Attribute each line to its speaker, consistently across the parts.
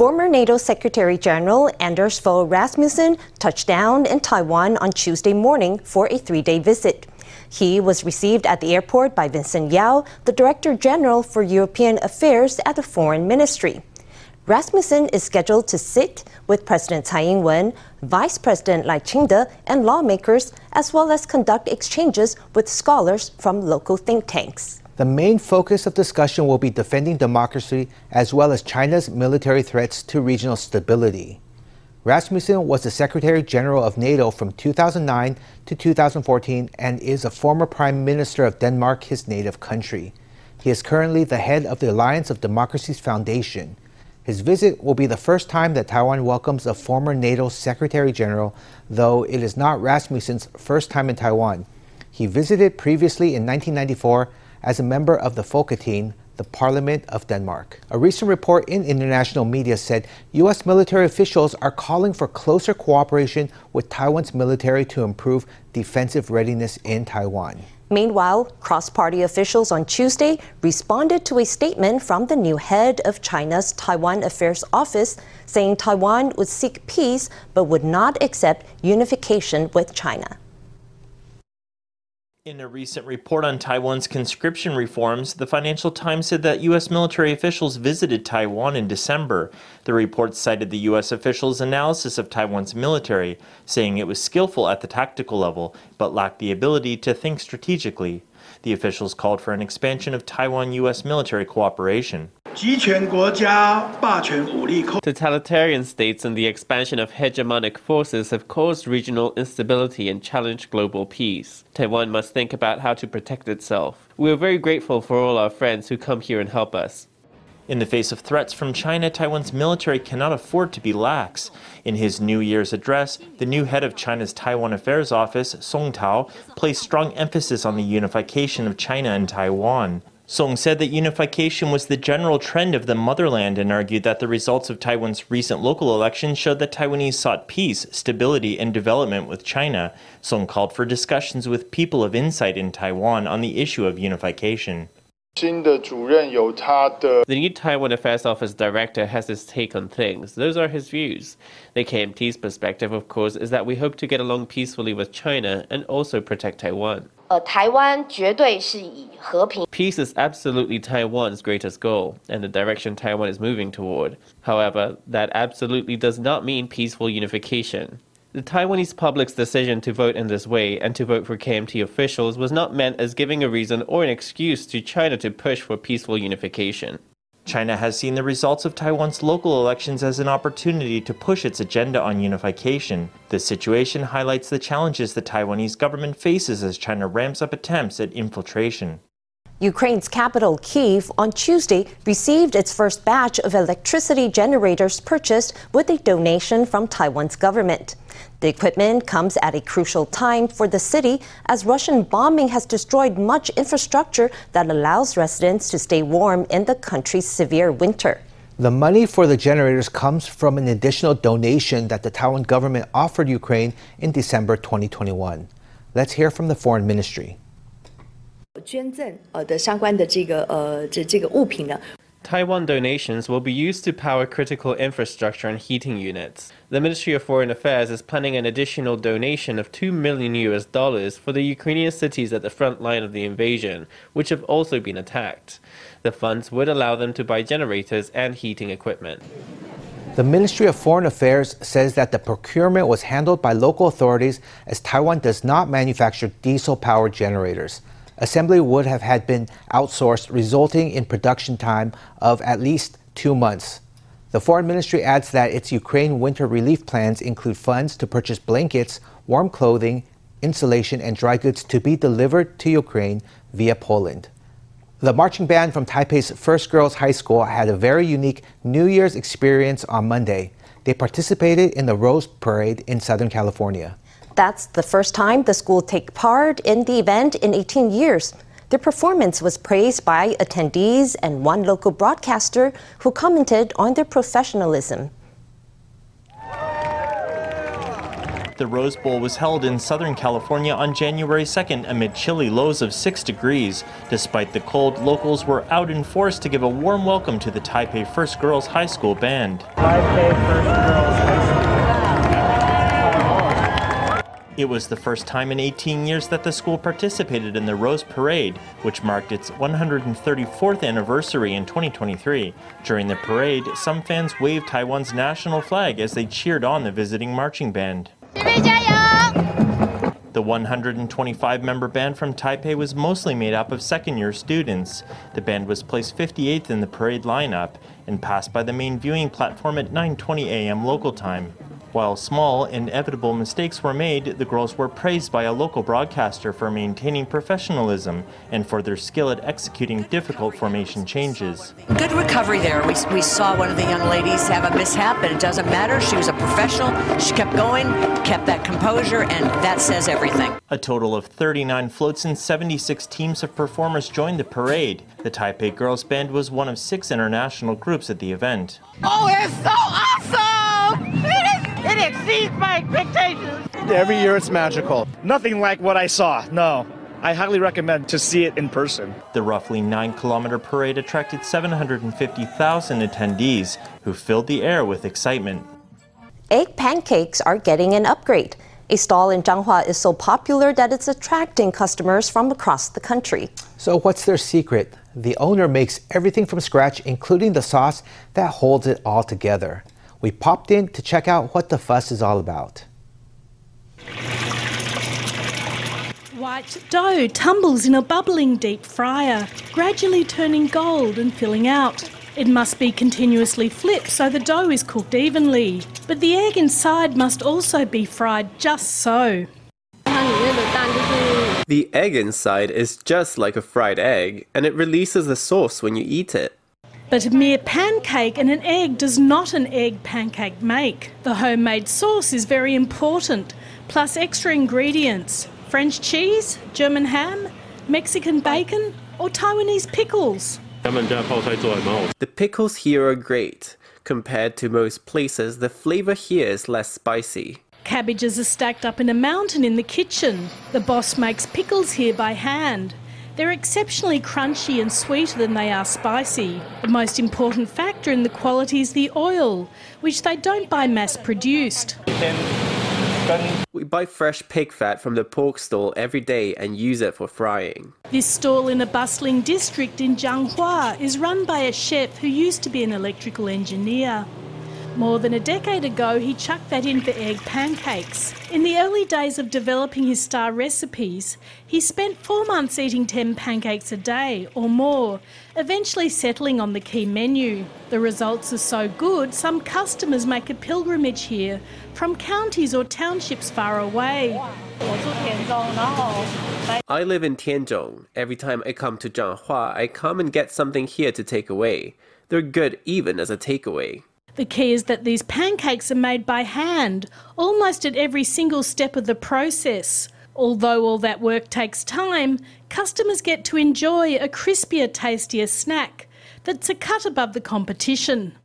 Speaker 1: Former NATO Secretary General Anders Fogh Rasmussen touched down in Taiwan on Tuesday morning for a three day visit. He was received at the airport by Vincent Yao, the Director General for European Affairs at the Foreign Ministry. Rasmussen is scheduled to sit with President Tsai Ing wen, Vice President Lai Ching-te, and lawmakers, as well as conduct exchanges with scholars from local think tanks.
Speaker 2: The main focus of discussion will be defending democracy as well as China's military threats to regional stability. Rasmussen was the Secretary General of NATO from 2009 to 2014 and is a former Prime Minister of Denmark, his native country. He is currently the head of the Alliance of Democracies Foundation. His visit will be the first time that Taiwan welcomes a former NATO Secretary General, though it is not Rasmussen's first time in Taiwan. He visited previously in 1994 as a member of the Folketing, the Parliament of Denmark. A recent report in international media said U.S. military officials are calling for closer cooperation with Taiwan's military to improve defensive readiness in Taiwan.
Speaker 1: Meanwhile, cross party officials on Tuesday responded to a statement from the new head of China's Taiwan Affairs Office saying Taiwan would seek peace but would not accept unification with China.
Speaker 3: In a recent report on Taiwan's conscription reforms, the Financial Times said that U.S. military officials visited Taiwan in December. The report cited the U.S. officials' analysis of Taiwan's military, saying it was skillful at the tactical level, but lacked the ability to think strategically. The officials called for an expansion of Taiwan U.S. military cooperation.
Speaker 4: Totalitarian states and the expansion of hegemonic forces have caused regional instability and challenged global peace. Taiwan must think about how to protect itself. We are very grateful for all our friends who come here and help us.
Speaker 3: In the face of threats from China, Taiwan's military cannot afford to be lax. In his New Year's address, the new head of China's Taiwan Affairs Office, Song Tao, placed strong emphasis on the unification of China and Taiwan. Song said that unification was the general trend of the motherland and argued that the results of Taiwan's recent local elections showed that Taiwanese sought peace, stability, and development with China. Song called for discussions with people of insight in Taiwan on the issue of unification.
Speaker 4: The new Taiwan Affairs Office director has his take on things. Those are his views. The KMT's perspective, of course, is that we hope to get along peacefully with China and also protect Taiwan. Uh, Peace is absolutely Taiwan's greatest goal and the direction Taiwan is moving toward. However, that absolutely does not mean peaceful unification. The Taiwanese public's decision to vote in this way and to vote for KMT officials was not meant as giving a reason or an excuse to China to push for peaceful unification.
Speaker 3: China has seen the results of Taiwan's local elections as an opportunity to push its agenda on unification. This situation highlights the challenges the Taiwanese government faces as China ramps up attempts at infiltration.
Speaker 1: Ukraine's capital, Kiev, on Tuesday received its first batch of electricity generators purchased with a donation from Taiwan's government. The equipment comes at a crucial time for the city as Russian bombing has destroyed much infrastructure that allows residents to stay warm in the country's severe winter.
Speaker 2: The money for the generators comes from an additional donation that the Taiwan government offered Ukraine in December 2021. Let's hear from the Foreign Ministry.
Speaker 5: 捐赠呃的相关的这个呃这这个物品呢。
Speaker 4: Taiwan donations will be used to power critical infrastructure and heating units. The Ministry of Foreign Affairs is planning an additional donation of 2 million US dollars for the Ukrainian cities at the front line of the invasion, which have also been attacked. The funds would allow them to buy generators and heating equipment.
Speaker 2: The Ministry of Foreign Affairs says that the procurement was handled by local authorities as Taiwan does not manufacture diesel powered generators assembly would have had been outsourced, resulting in production time of at least two months. The Foreign Ministry adds that its Ukraine winter relief plans include funds to purchase blankets, warm clothing, insulation, and dry goods to be delivered to Ukraine via Poland. The marching band from Taipei's First Girls High School had a very unique New Year's experience on Monday. They participated in the Rose Parade in Southern California.
Speaker 1: That's the first time the school take part in the event in 18 years. Their performance was praised by attendees and one local broadcaster who commented on their professionalism.
Speaker 3: The Rose Bowl was held in Southern California on January 2nd amid chilly lows of 6 degrees. Despite the cold, locals were out in force to give a warm welcome to the Taipei First Girls High School band.
Speaker 6: Taipei First Girls High
Speaker 3: School. It was the first time in 18 years that the school participated in the Rose Parade, which marked its 134th anniversary in 2023. During the parade, some fans waved Taiwan's national flag as they cheered on the visiting marching band. The 125 member band from Taipei was mostly made up of second year students. The band was placed 58th in the parade lineup and passed by the main viewing platform at 9:20 a.m. local time. While small, inevitable mistakes were made, the girls were praised by a local broadcaster for maintaining professionalism and for their skill at executing difficult formation changes.
Speaker 7: Good recovery there. We, we saw one of the young ladies have a mishap, but it doesn't matter. She was a professional. She kept going, kept that composure, and that says everything.
Speaker 3: A total of 39 floats and 76 teams of performers joined the parade. The Taipei Girls Band was one of six international groups at the event.
Speaker 8: Oh, it's so awesome! It exceeds my expectations.
Speaker 6: Every year it's magical. Nothing like what I saw, no. I highly recommend to see it in person.
Speaker 3: The roughly 9 kilometer parade attracted 750,000 attendees who filled the air with excitement.
Speaker 1: Egg pancakes are getting an upgrade. A stall in Changhua is so popular that it's attracting customers from across the country.
Speaker 2: So, what's their secret? The owner makes everything from scratch, including the sauce that holds it all together. We popped in to check out what the fuss is all about.
Speaker 9: White dough tumbles in a bubbling deep fryer, gradually turning gold and filling out. It must be continuously flipped so the dough is cooked evenly, but the egg inside must also be fried just so.
Speaker 10: The egg inside is just like a fried egg, and it releases the sauce when you eat it.
Speaker 9: But a mere pancake and an egg does not an egg pancake make. The homemade sauce is very important, plus extra ingredients French cheese, German ham, Mexican bacon, or Taiwanese pickles.
Speaker 10: The pickles here are great. Compared to most places, the flavour here is less spicy.
Speaker 9: Cabbages are stacked up in a mountain in the kitchen. The boss makes pickles here by hand. They're exceptionally crunchy and sweeter than they are spicy. The most important factor in the quality is the oil, which they don't buy mass produced.
Speaker 10: We buy fresh pig fat from the pork stall every day and use it for frying.
Speaker 9: This stall in a bustling district in Changhua is run by a chef who used to be an electrical engineer. More than a decade ago, he chucked that in for egg pancakes. In the early days of developing his star recipes, he spent four months eating 10 pancakes a day or more, eventually settling on the key menu. The results are so good, some customers make a pilgrimage here from counties or townships far away.
Speaker 10: I live in Tianzhong. Every time I come to Changhua, I come and get something here to take away. They're good even as a takeaway.
Speaker 9: The key is that these pancakes are made by hand, almost at every single step of the process. Although all that work takes time, customers get to enjoy a crispier, tastier snack that's a cut above the competition.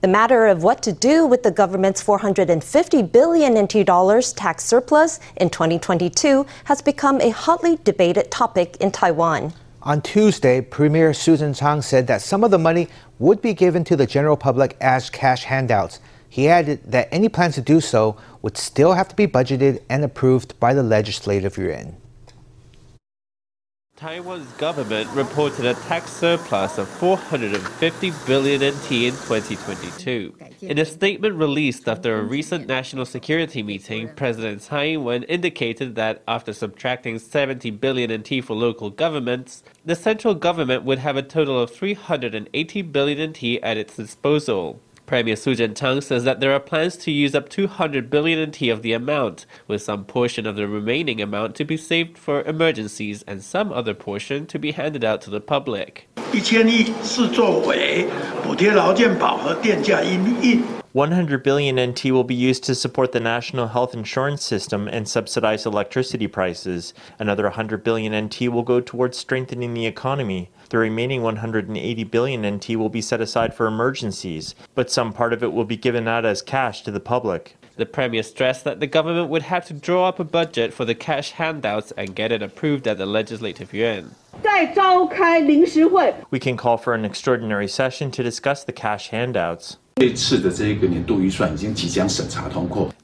Speaker 1: The matter of what to do with the government's 450 billion NT dollars tax surplus in 2022 has become a hotly debated topic in Taiwan.
Speaker 2: On Tuesday, Premier Su Tseng-chang said that some of the money would be given to the general public as cash handouts. He added that any plans to do so would still have to be budgeted and approved by the legislative yuan.
Speaker 4: Taiwan's government reported a tax surplus of 450 billion NT in 2022. In a statement released after a recent national security meeting, President Tsai Ing-wen indicated that after subtracting 70 billion NT for local governments, the central government would have a total of 380 billion NT at its disposal. Premier Su Tseng-chang says that there are plans to use up 200 billion NT of the amount, with some portion of the remaining amount to be saved for emergencies and some other portion to be handed out to the public.
Speaker 3: 100 billion NT will be used to support the national health insurance system and subsidize electricity prices. Another 100 billion NT will go towards strengthening the economy. The remaining 180 billion NT will be set aside for emergencies, but some part of it will be given out as cash to the public.
Speaker 4: The premier stressed that the government would have to draw up a budget for the cash handouts and get it approved at the legislative yuan.
Speaker 3: We can call for an extraordinary session to discuss the cash handouts.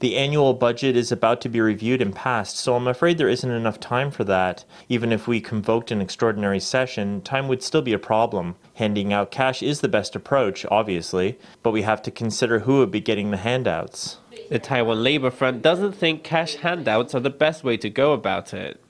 Speaker 3: The annual budget is about to be reviewed and passed, so I'm afraid there isn't enough time for that. Even if we convoked an extraordinary session, time would still be a problem. Handing out cash is the best approach, obviously, but we have to consider who would be getting the handouts.
Speaker 4: The Taiwan Labor Front doesn't think cash handouts are the best way to go about it.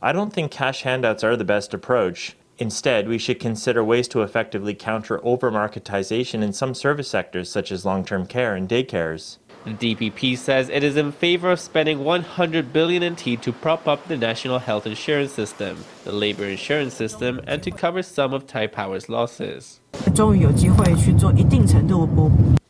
Speaker 3: I don't think cash handouts are the best approach. Instead, we should consider ways to effectively counter overmarketization in some service sectors, such as long term care and daycares.
Speaker 4: The DPP says it is in favor of spending 100 billion NT to prop up the national health insurance system, the labor insurance system, and to cover some of Taipower's losses.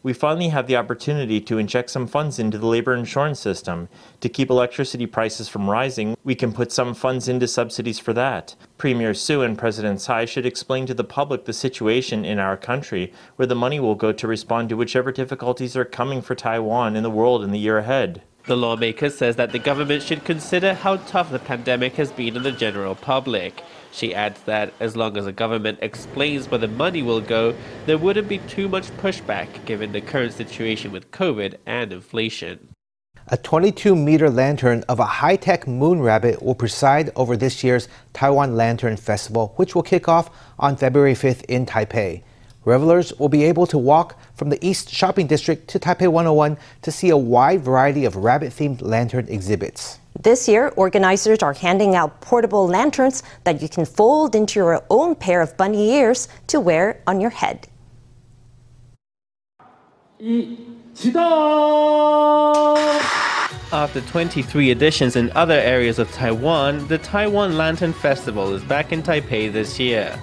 Speaker 3: We finally have the opportunity to inject some funds into the labor insurance system. To keep electricity prices from rising, we can put some funds into subsidies for that. Premier Su and President Tsai should explain to the public the situation in our country, where the money will go to respond to whichever difficulties are coming for Taiwan and the world in the year ahead.
Speaker 4: The lawmaker says that the government should consider how tough the pandemic has been on the general public. She adds that as long as the government explains where the money will go, there wouldn't be too much pushback given the current situation with COVID and inflation.
Speaker 2: A 22 meter lantern of a high tech moon rabbit will preside over this year's Taiwan Lantern Festival, which will kick off on February 5th in Taipei. Revelers will be able to walk from the East Shopping District to Taipei 101 to see a wide variety of rabbit themed lantern exhibits.
Speaker 1: This year, organizers are handing out portable lanterns that you can fold into your own pair of bunny ears to wear on your head.
Speaker 4: After 23 editions in other areas of Taiwan, the Taiwan Lantern Festival is back in Taipei this year.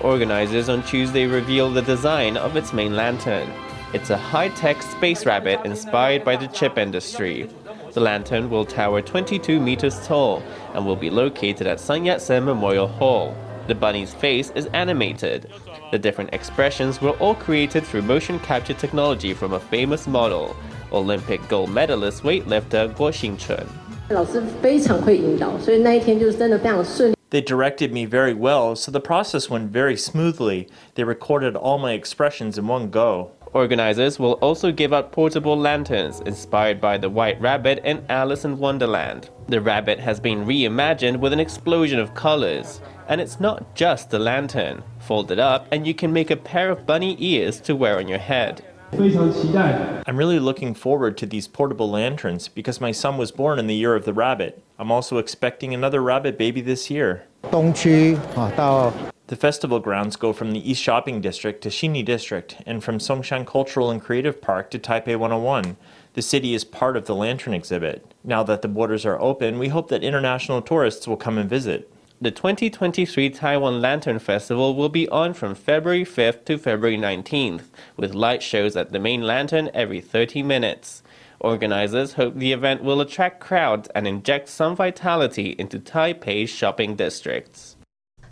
Speaker 4: Organizers on Tuesday revealed the design of its main lantern. It's a high tech space rabbit inspired by the chip industry. The lantern will tower 22 meters tall and will be located at Sun Yat sen Memorial Hall. The bunny's face is animated. The different expressions were all created through motion capture technology from a famous model, Olympic gold medalist weightlifter Guo Xingchun.
Speaker 11: 老师非常会引导，所以那一天就是真的非常顺利。
Speaker 3: They directed me very well, so the process went very smoothly. They recorded all my expressions in one go.
Speaker 4: Organizers will also give out portable lanterns inspired by the White Rabbit in Alice in Wonderland. The rabbit has been reimagined with an explosion of colors. And it's not just a lantern. Fold it up and you can make a pair of bunny ears to wear on your head.
Speaker 3: I'm really looking forward to these portable lanterns because my son was born in the year of the rabbit. I'm also expecting another rabbit baby this year.
Speaker 12: 东区啊到
Speaker 3: the festival grounds go from the East Shopping District to Xinyi District and from Songshan Cultural and Creative Park to Taipei 101. The city is part of the lantern exhibit. Now that the borders are open, we hope that international tourists will come and visit.
Speaker 4: The 2023 Taiwan Lantern Festival will be on from February 5th to February 19th, with light shows at the main lantern every 30 minutes. Organizers hope the event will attract crowds and inject some vitality into Taipei's shopping districts.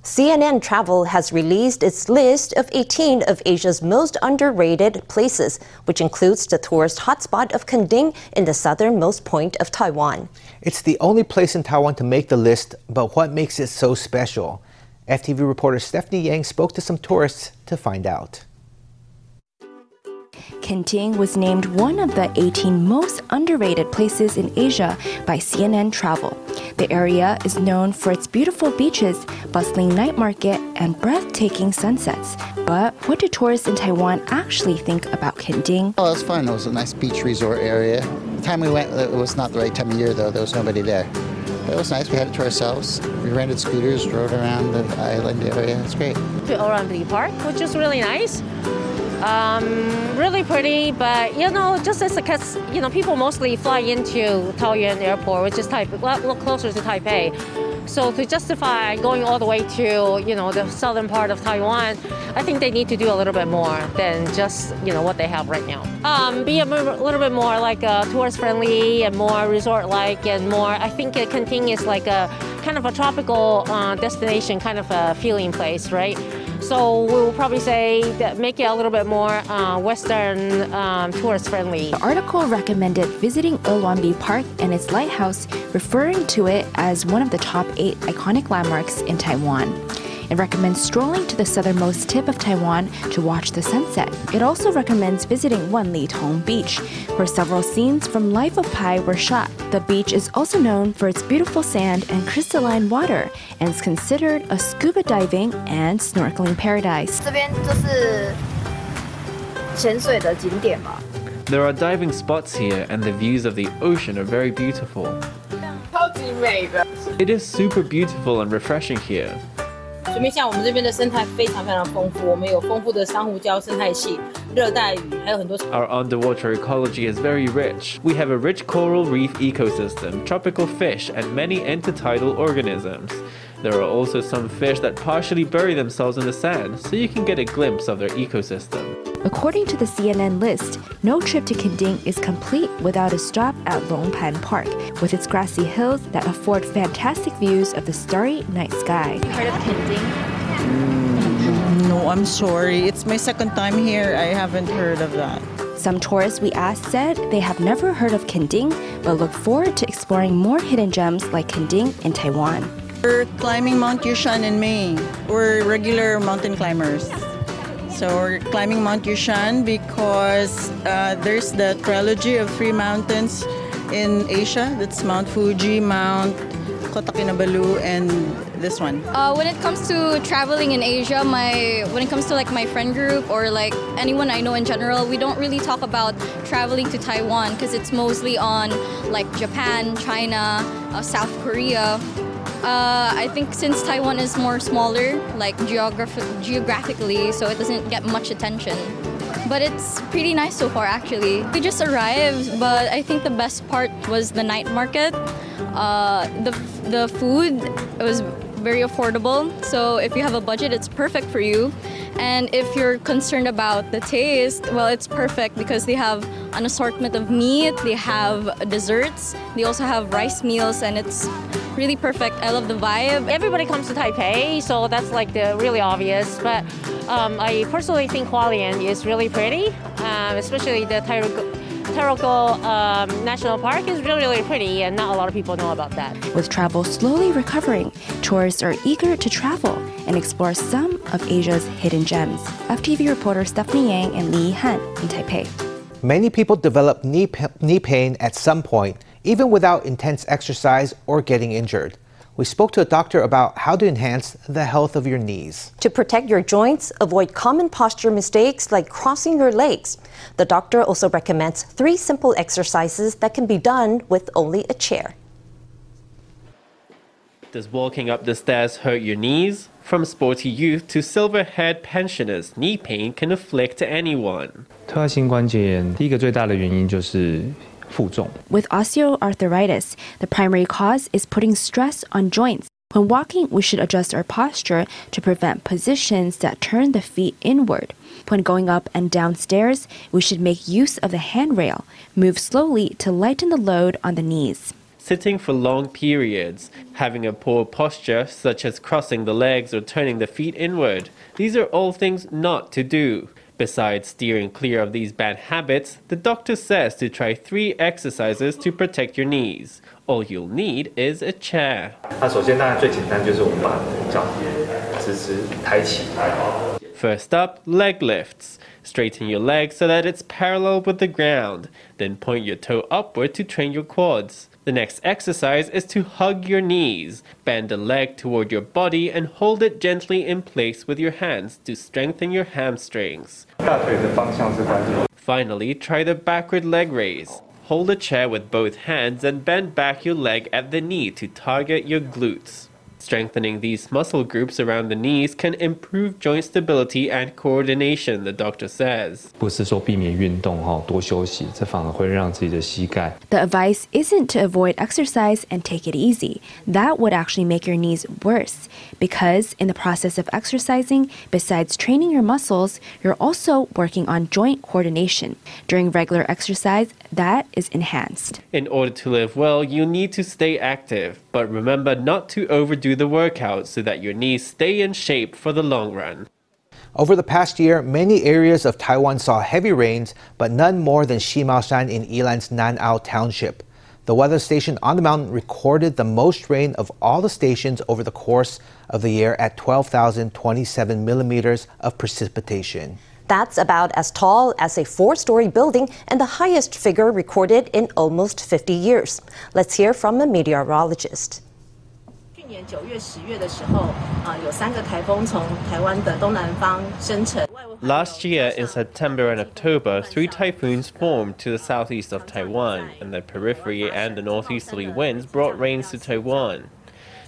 Speaker 1: CNN Travel has released its list of 18 of Asia's most underrated places, which includes the tourist hotspot of Kenting in the southernmost point of Taiwan.
Speaker 2: It's the only place in Taiwan to make the list, but what makes it so special? FTV reporter Stephanie Yang spoke to some tourists to find out.
Speaker 13: Kenting was named one of the 18 most underrated places in Asia by CNN Travel. The area is known for its beautiful beaches, bustling night market, and breathtaking sunsets. But what do tourists in Taiwan actually think about Kenting?
Speaker 12: Oh, it was fun. It was a nice beach resort area. The time we went, it was not the right time of year though. There was nobody there. But it was nice. We had it to ourselves. We rented scooters, rode around the island area. It's great.
Speaker 14: To Eluanbi Park, which is really nice. Um, really pretty, but you know, just as because you know people mostly fly into Taoyuan Airport, which is Taipei, little closer to Taipei. So to justify going all the way to you know the southern part of Taiwan, I think they need to do a little bit more than just you know what they have right now. Um, be a little bit more like uh, tourist friendly and more resort like and more. I think Kenting is like a kind of a tropical uh, destination, kind of a feeling place, right? So we will probably say that make it a little bit more uh, Western um, tourist friendly.
Speaker 13: The article recommended visiting Eluanbi Park and its lighthouse, referring to it as one of the top eight iconic landmarks in Taiwan. It recommends strolling to the southernmost tip of Taiwan to watch the sunset. It also recommends visiting Wan Tong Beach, where several scenes from Life of Pi were shot. The beach is also known for its beautiful sand and crystalline water and is considered a scuba diving and snorkeling paradise.
Speaker 4: There are diving spots here, and the views of the ocean are very beautiful. It is super beautiful and refreshing here.
Speaker 15: 水面下我们这边的生态非常非常丰富，我们有丰富的珊瑚礁生态系、热带鱼，还有很多。
Speaker 4: Our underwater ecology is very rich. We have a rich coral reef ecosystem, tropical fish, and many intertidal organisms. There are also some fish that partially bury themselves in the sand, so you can get a glimpse of their ecosystem.
Speaker 13: According to the CNN list, no trip to Kenting is complete without a stop at Longpan Park, with its grassy hills that afford fantastic views of the starry night sky.
Speaker 16: You heard of Kenting?
Speaker 17: Mm, no, I'm sorry. It's my second time here. I haven't heard of that.
Speaker 13: Some tourists we asked said they have never heard of Kenting, but look forward to exploring more hidden gems like Kenting in Taiwan.
Speaker 17: We're climbing Mount Yushan in May. We're regular mountain climbers. So we're climbing Mount Yushan because uh, there's the trilogy of three mountains in Asia. That's Mount Fuji, Mount Kota Kinabalu, and this one.
Speaker 16: Uh, when it comes to traveling in Asia, my when it comes to like my friend group or like anyone I know in general, we don't really talk about traveling to Taiwan because it's mostly on like Japan, China, uh, South Korea. Uh, I think since Taiwan is more smaller, like geograph- geographically, so it doesn't get much attention. But it's pretty nice so far, actually. We just arrived, but I think the best part was the night market. Uh, the the food was very affordable, so if you have a budget, it's perfect for you. And if you're concerned about the taste, well, it's perfect because they have an assortment of meat, they have desserts, they also have rice meals, and it's really perfect. I love the vibe.
Speaker 14: Everybody comes to Taipei, so that's like the really obvious. But um, I personally think Hualien is really pretty, um, especially the Taroko, Taroko um, National Park is really, really pretty, and not a lot of people know about that.
Speaker 13: With travel slowly recovering, tourists are eager to travel and explore some of Asia's hidden gems. FTV reporter Stephanie Yang and Li Han in Taipei.
Speaker 2: Many people develop knee, p- knee pain at some point, even without intense exercise or getting injured. We spoke to a doctor about how to enhance the health of your knees.
Speaker 1: To protect your joints, avoid common posture mistakes like crossing your legs. The doctor also recommends three simple exercises that can be done with only a chair.
Speaker 4: Does walking up the stairs hurt your knees? From sporty youth to silver haired pensioners, knee pain can afflict anyone.
Speaker 18: 退化性关节炎第一个最大的原因就是 负重。
Speaker 13: With osteoarthritis, the primary cause is putting stress on joints. When walking, we should adjust our posture to prevent positions that turn the feet inward. When going up and down stairs, we should make use of the handrail. Move slowly to lighten the load on the knees.
Speaker 4: Sitting for long periods, having a poor posture, such as crossing the legs or turning the feet inward, these are all things not to do. Besides steering clear of these bad habits, the doctor says to try three exercises to protect your knees. All you'll need is a chair.
Speaker 19: 那首先当然最简单就是我们把脚直直抬起。
Speaker 4: First up, leg lifts. Straighten your leg so that it's parallel with the ground. Then point your toe upward to train your quads. The next exercise is to hug your knees. Bend a leg toward your body and hold it gently in place with your hands to strengthen your hamstrings. Finally, try the backward leg raise. Hold a chair with both hands and bend back your leg at the knee to target your glutes. Strengthening these muscle groups around the knees can improve joint stability and coordination, the doctor says.
Speaker 13: The advice isn't to avoid exercise and take it easy. That would actually make your knees worse because in the process of exercising, besides training your muscles, you're also working on joint coordination. During regular exercise, that is enhanced.
Speaker 4: In order to live well, you need to stay active, but remember not to overdo the workout so that your knees stay in shape for the long run.
Speaker 2: Over the past year, many areas of Taiwan saw heavy rains, but none more than Shimaoshan in Yilan's Nan'ao Township. The weather station on the mountain recorded the most rain of all the stations over the course of the year at 12,027 millimeters of precipitation.
Speaker 1: That's about as tall as a four story building and the highest figure recorded in almost 50 years. Let's hear from a meteorologist.
Speaker 20: 去年九月、十月的时候，啊、有三个台风从台湾的东南方生成。
Speaker 4: Last year, in September and October, three typhoons formed to the southeast of Taiwan, and the periphery and the northeasterly winds brought rains to Taiwan.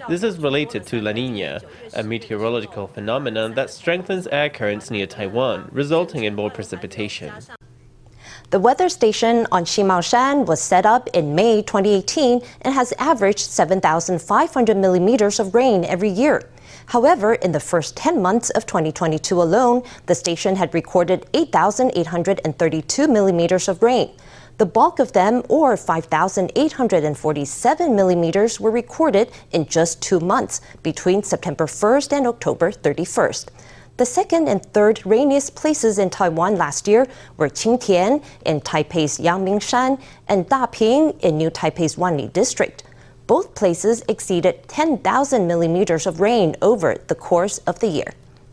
Speaker 4: This is related to La Nina, a meteorological phenomenon that strengthens air currents near Taiwan, resulting in more precipitation.
Speaker 1: The weather station on Shimaoshan was set up in May 2018 and has averaged 7,500 millimeters of rain every year. However, in the first 10 months of 2022 alone, the station had recorded 8,832 millimeters of rain. The bulk of them, or 5,847 millimeters, were recorded in just two months between September 1st and October 31st. The second and third rainiest places in Taiwan last year were Qingtian in Taipei's Yangmingshan and Daping in New Taipei's Wanli district. Both places exceeded 10,000 millimeters of rain over the course of the year.